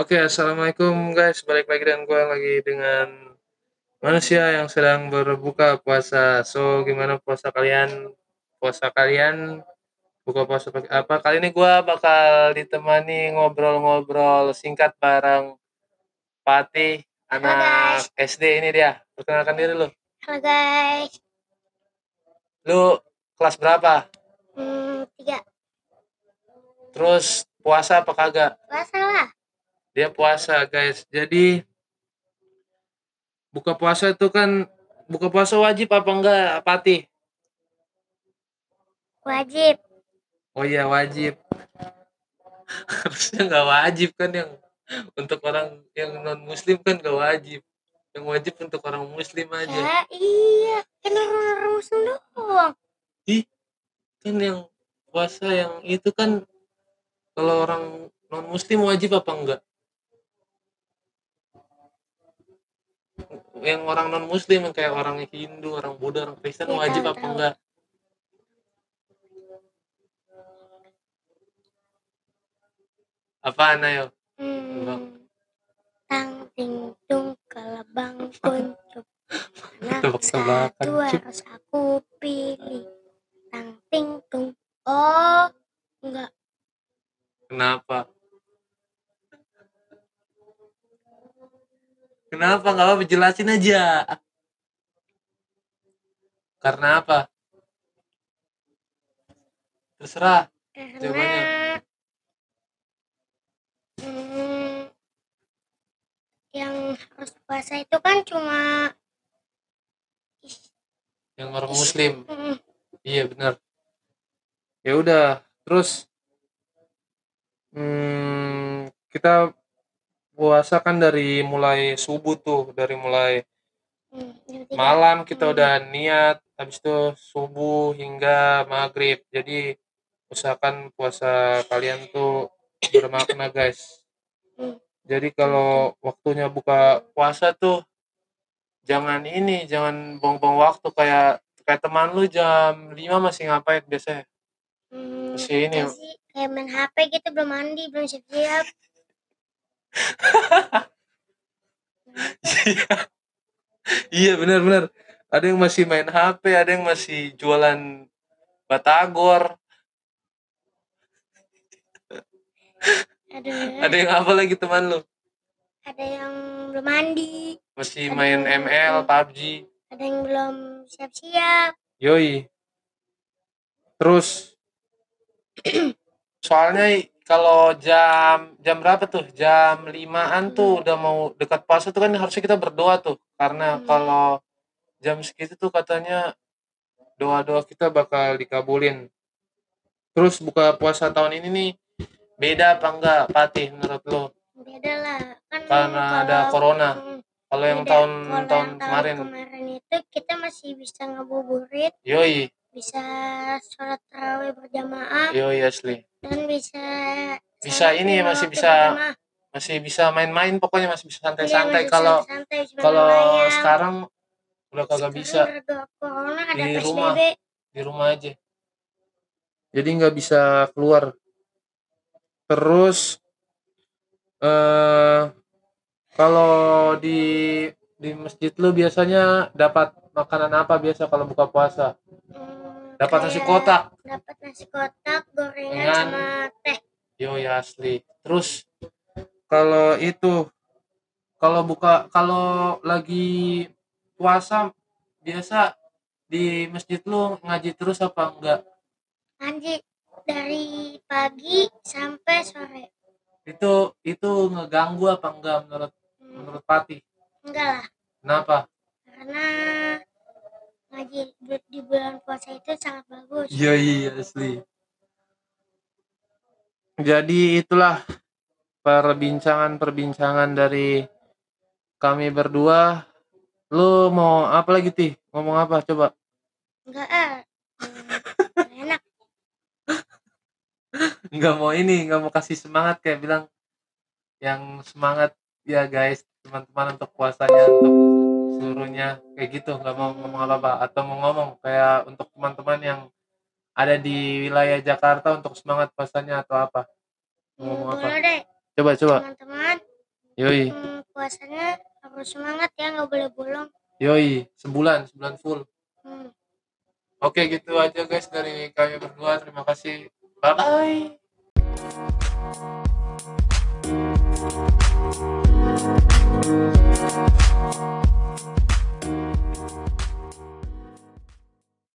Oke, assalamualaikum guys. Balik lagi dengan gue lagi dengan manusia yang sedang berbuka puasa. So, gimana puasa kalian? Puasa kalian buka puasa pakai apa? Kali ini gue bakal ditemani ngobrol-ngobrol singkat bareng Pati, anak SD ini dia. Perkenalkan diri lu. Halo guys. Lu kelas berapa? Hmm, tiga. Terus puasa apa kagak? Puasa lah. Dia puasa, guys. Jadi buka puasa itu kan buka puasa wajib apa enggak, Pati? Wajib. Oh iya, wajib. Harusnya nggak wajib kan yang untuk orang yang non muslim kan nggak wajib. Yang wajib untuk orang muslim aja. Ya iya, kan orang-orang muslim doang. Ih, kan yang puasa yang itu kan kalau orang non muslim wajib apa enggak? Yang orang non muslim yang kayak orang Hindu, orang Buddha, orang Kristen Iya, wajib tahu, apa tahu. enggak? Apaan ayo? Bang. Hmm. Tang ting tung kalabang kuncup. Anak satu harus aku pilih. Tang ting tung. Oh, enggak. Kenapa? Kenapa nggak apa jelasin aja. Karena apa? Terserah. Karena Jawabannya. hmm, yang harus puasa itu kan cuma Yang orang muslim. hmm, Iya benar. Ya udah, terus hmm, kita puasa kan dari mulai subuh tuh, dari mulai hmm, malam kita Hmm. udah niat, habis itu subuh hingga maghrib. Jadi usahakan puasa kalian tuh bermakna guys. Hmm. Jadi kalau waktunya buka puasa tuh jangan ini, jangan buang-buang waktu kayak kayak teman lu jam 5 masih ngapain biasanya? Hmm, Masih ini. kita sih kayak main HP gitu belum mandi belum siap-siap iya benar-benar. Ada yang masih main HP, ada yang masih jualan batagor, ada ada yang apa lagi teman lu? ada yang belum mandi Masih main ML, PUBG. ada yang belum siap-siap Yoi. Terus soalnya kalau jam jam berapa tuh? Jam limaan tuh udah mau dekat puasa tuh kan harusnya kita berdoa tuh. Karena Hmm. kalau jam segitu tuh katanya doa-doa kita bakal dikabulin. Terus buka puasa tahun ini nih beda apa enggak Patih menurut lo? beda lah kan Karena ada corona. Hmm, Kalau yang tahun tahun yang kemarin, kemarin itu kita masih bisa ngabuburit yoi, bisa sholat tarawih berjamaah yoi asli. dan bisa Bisa ini, lima masih bisa berjamaah. Masih bisa main-main pokoknya masih bisa Iya, santai-santai. masih Kalau kalau layang. sekarang udah kagak bisa gara-gara corona ada Di PSBB rumah. di rumah aja jadi nggak bisa keluar terus eh kalau di di masjid lu biasanya dapat makanan apa biasa kalau buka puasa Dapat nasi kayak kotak. dapat nasi kotak gorengan Dengan- sama teh. Yo ya asli. Terus kalau itu kalau buka kalau lagi puasa biasa di masjid lu ngaji terus apa enggak? Anji dari pagi sampai sore. Itu itu ngeganggu apa enggak menurut Hmm, menurut Pati enggak lah. Kenapa di bulan puasa itu sangat bagus. Iya iya asli. Jadi itulah perbincangan-perbincangan dari kami berdua. Lu mau apa lagi tih ngomong apa coba? Enggak ah Hmm, nggak enak. Nggak mau ini nggak mau kasih semangat kayak bilang yang semangat. Ya guys teman-teman untuk puasanya untuk seluruhnya kayak gitu nggak mau ngomong apa-apa atau mau ngomong kayak untuk teman-teman yang ada di wilayah Jakarta untuk semangat puasanya atau apa? Ngomong hmm, apa? deh. coba coba. Teman-teman yoi. Hmm, puasanya harus semangat ya nggak boleh bolong. Yoi sebulan sebulan full. Hmm. oke gitu aja guys dari kami berdua. Terima kasih. Bye bye Thank you. thank you